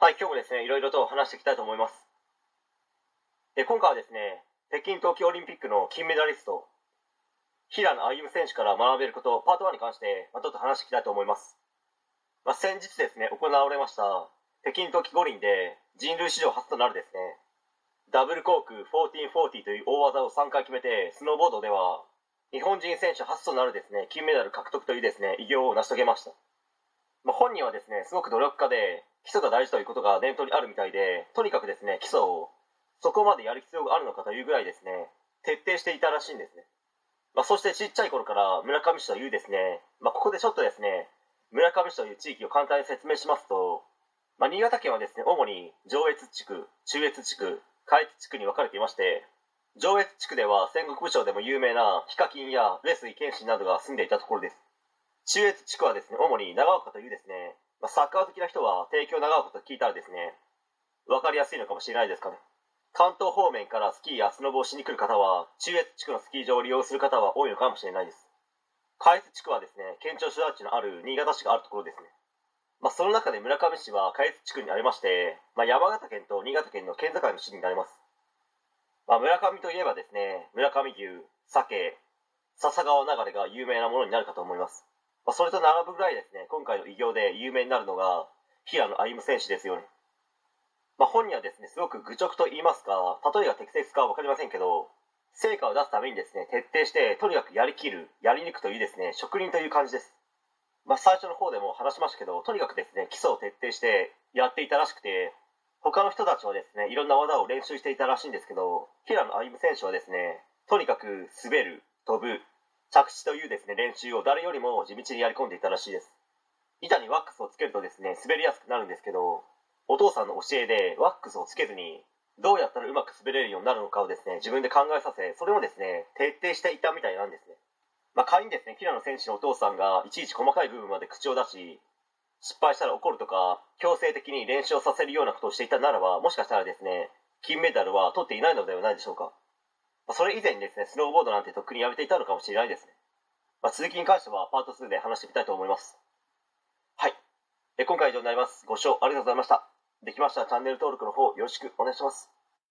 はい、今日もですね、いろいろと話していきたいと思います。で今回はですね、北京冬季オリンピックの金メダリスト、平野歩夢選手から学べること、パート1に関して、まあ、ちょっと話していきたいと思います。まあ、先日ですね、行われました北京冬季五輪で人類史上初となるですね、ダブルコーク1440という大技を3回決めて、スノーボードでは日本人選手初となるですね、金メダル獲得というですね、偉業を成し遂げました。まあ、本人はですね、すごく努力家で、基礎が大事ということが念頭にあるみたいで、とにかくですね、基礎をそこまでやる必要があるのかというぐらいですね、徹底していたらしいんですね。まあ、そしてちっちゃい頃から村上市というですね、まあ、ここでちょっとですね、村上市という地域を簡単に説明しますと、まあ、新潟県はですね、主に上越地区、中越地区、下越地区に分かれていまして、上越地区では戦国武将でも有名なヒカキンや上杉謙信などが住んでいたところです。中越地区はですね、主に長岡というですね、まあ、サッカー好きな人は帝京長岡と聞いたらですね、分かりやすいのかもしれないですかね。関東方面からスキーやスノボをしに来る方は、中越地区のスキー場を利用する方は多いのかもしれないです。下越地区はですね、県庁所在地のある新潟市があるところですね。まあ、その中で村上市は下越地区にありまして、まあ、山形県と新潟県の県境の市になります。まあ、村上といえばですね、村上牛、鮭、笹川流れが有名なものになるかと思います。まあ、それと並ぶぐらいですね、今回の偉業で有名になるのが、平野歩夢選手ですよね。まあ、本人はですね、すごく愚直と言いますか、例えが適切かは分かりませんけど、成果を出すためにですね、徹底して、とにかくやりきる、やり抜くというですね、職人という感じです。まあ、最初の方でも話しましたけど、とにかくですね、基礎を徹底してやっていたらしくて、他の人たちはですね、いろんな技を練習していたらしいんですけど、平野歩夢選手はですね、とにかく滑る、飛ぶ、着地というですね、練習を誰よりも地道にやり込んでいたらしいです。板にワックスをつけるとですね、滑りやすくなるんですけど、お父さんの教えでワックスをつけずに、どうやったらうまく滑れるようになるのかをですね、自分で考えさせ、それをですね、徹底していたみたいなんですね。まあ、仮にですね、平野選手のお父さんがいちいち細かい部分まで口を出し、失敗したら怒るとか、強制的に練習をさせるようなことをしていたならば、もしかしたらですね、金メダルは取っていないのではないでしょうか。まあ、それ以前にですね、スノーボードなんてとっくにやめていたのかもしれないですね。まあ、続きに関してはパート2で話してみたいと思います。はい。え今回以上になります。ご視聴ありがとうございました。できましたらチャンネル登録の方よろしくお願いします。